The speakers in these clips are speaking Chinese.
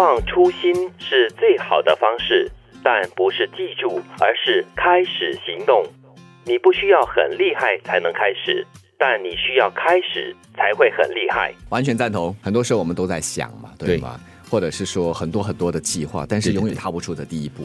忘初心是最好的方式，但不是记住，而是开始行动。你不需要很厉害才能开始，但你需要开始才会很厉害。完全赞同。很多时候我们都在想嘛，对吗？或者是说很多很多的计划，但是永远踏不出的第一步。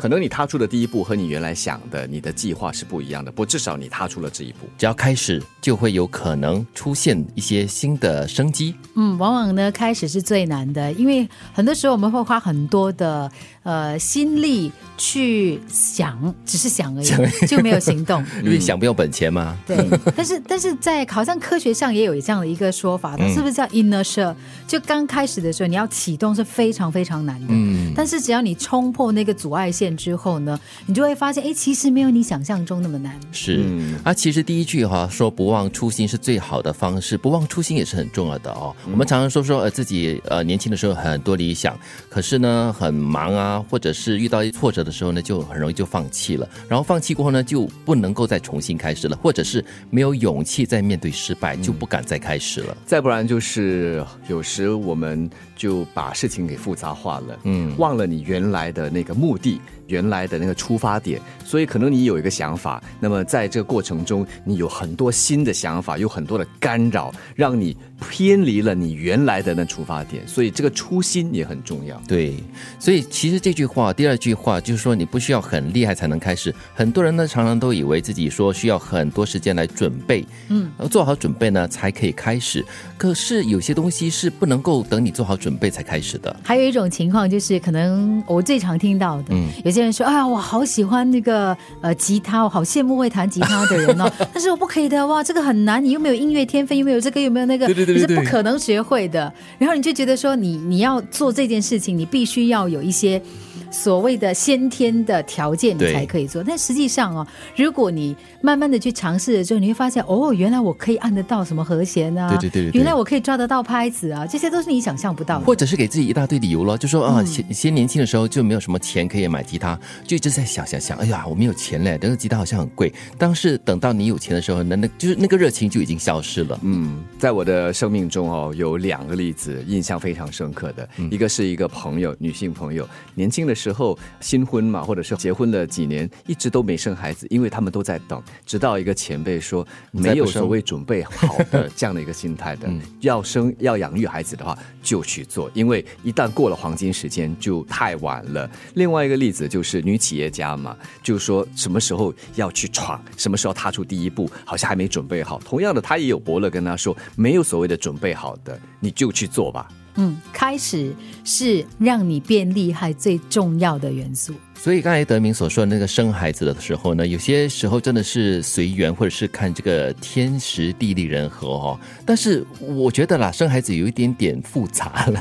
可能你踏出的第一步和你原来想的、你的计划是不一样的，不，至少你踏出了这一步。只要开始，就会有可能出现一些新的生机。嗯，往往呢，开始是最难的，因为很多时候我们会花很多的呃心力去想，只是想而已，就没有行动。因为想不用本钱吗？对。但是，但是在好像科学上也有这样的一个说法，它是不是叫 inertia？就刚开始的时候，你要启动是非常非常难的。嗯。但是只要你冲破那个阻碍线。之后呢，你就会发现，哎，其实没有你想象中那么难。是啊，其实第一句哈说不忘初心是最好的方式，不忘初心也是很重要的哦。我们常常说说呃自己呃年轻的时候很多理想，可是呢很忙啊，或者是遇到挫折的时候呢，就很容易就放弃了。然后放弃过后呢，就不能够再重新开始了，或者是没有勇气再面对失败，就不敢再开始了。再不然就是有时我们就把事情给复杂化了，嗯，忘了你原来的那个目的。原来的那个出发点，所以可能你有一个想法，那么在这个过程中，你有很多新的想法，有很多的干扰，让你偏离了你原来的那出发点，所以这个初心也很重要。对，所以其实这句话，第二句话就是说，你不需要很厉害才能开始。很多人呢，常常都以为自己说需要很多时间来准备，嗯，做好准备呢才可以开始。可是有些东西是不能够等你做好准备才开始的。还有一种情况就是，可能我最常听到的，嗯，有些。人说：“哎呀，我好喜欢那个呃吉他，我好羡慕会弹吉他的人哦。但是我不可以的哇，这个很难，你又没有音乐天分，又没有这个，又没有那个，你是不可能学会的。然后你就觉得说，你你要做这件事情，你必须要有一些。”所谓的先天的条件，你才可以做。但实际上哦，如果你慢慢的去尝试了之后，你会发现哦，原来我可以按得到什么和弦啊，对对对，原来我可以抓得到拍子啊，这些都是你想象不到的。或者是给自己一大堆理由了，就说啊，先先年轻的时候就没有什么钱可以买吉他，就一直在想想想，哎呀，我没有钱嘞，但是吉他好像很贵。但是等到你有钱的时候，那那就是那个热情就已经消失了。嗯，在我的生命中哦，有两个例子印象非常深刻的，一个是一个朋友，女性朋友，年轻的时候新。婚嘛，或者是结婚了几年，一直都没生孩子，因为他们都在等。直到一个前辈说，没有所谓准备好的这样的一个心态的，要生要养育孩子的话就去做，因为一旦过了黄金时间就太晚了。另外一个例子就是女企业家嘛，就说什么时候要去闯，什么时候踏出第一步，好像还没准备好。同样的，他也有伯乐跟他说，没有所谓的准备好的，你就去做吧。嗯，开始是让你变厉害最重要的元素。所以刚才德明所说的那个生孩子的时候呢，有些时候真的是随缘，或者是看这个天时地利人和哦。但是我觉得啦，生孩子有一点点复杂了，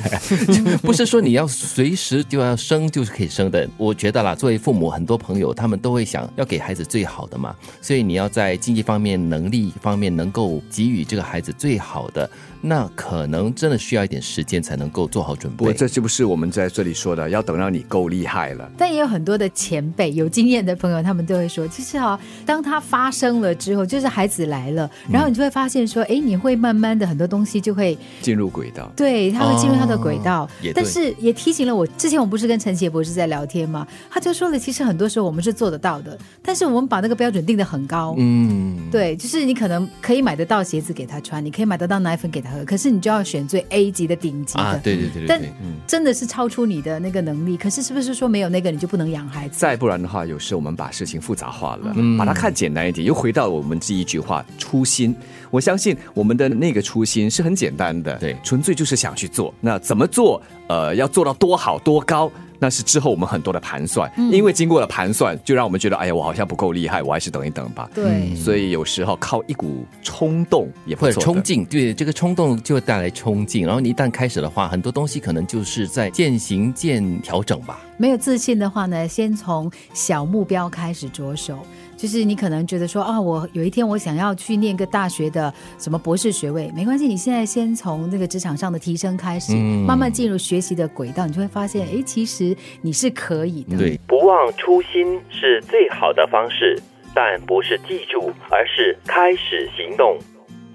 不是说你要随时就要生就是可以生的。我觉得啦，作为父母，很多朋友他们都会想要给孩子最好的嘛，所以你要在经济方面、能力方面能够给予这个孩子最好的，那可能真的需要一点时间才能够做好准备。不，这是不是我们在这里说的？要等到你够厉害了。但也有很多。多的前辈有经验的朋友，他们都会说，其实啊，当他发生了之后，就是孩子来了，然后你就会发现说，哎，你会慢慢的很多东西就会进入轨道，对，他会进入他的轨道。但是也提醒了我，之前我们不是跟陈杰博士在聊天吗？他就说了，其实很多时候我们是做得到的，但是我们把那个标准定的很高。嗯，对，就是你可能可以买得到鞋子给他穿，你可以买得到奶粉给他喝，可是你就要选最 A 级的顶级的。对对对对。但真的是超出你的那个能力，可是是不是说没有那个你就不能养？再不然的话，有时我们把事情复杂化了，把它看简单一点，又回到我们这一句话初心。我相信我们的那个初心是很简单的，对，纯粹就是想去做。那怎么做？呃，要做到多好多高？那是之后我们很多的盘算，因为经过了盘算，就让我们觉得，哎呀，我好像不够厉害，我还是等一等吧。对，所以有时候靠一股冲动也不错。冲劲，对，这个冲动就会带来冲劲。然后你一旦开始的话，很多东西可能就是在渐行渐调整吧。没有自信的话呢，先从小目标开始着手。就是你可能觉得说啊，我有一天我想要去念个大学的什么博士学位，没关系，你现在先从那个职场上的提升开始，慢慢进入学习的轨道，你就会发现，哎，其实你是可以的。对，不忘初心是最好的方式，但不是记住，而是开始行动。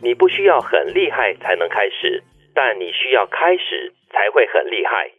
你不需要很厉害才能开始，但你需要开始才会很厉害。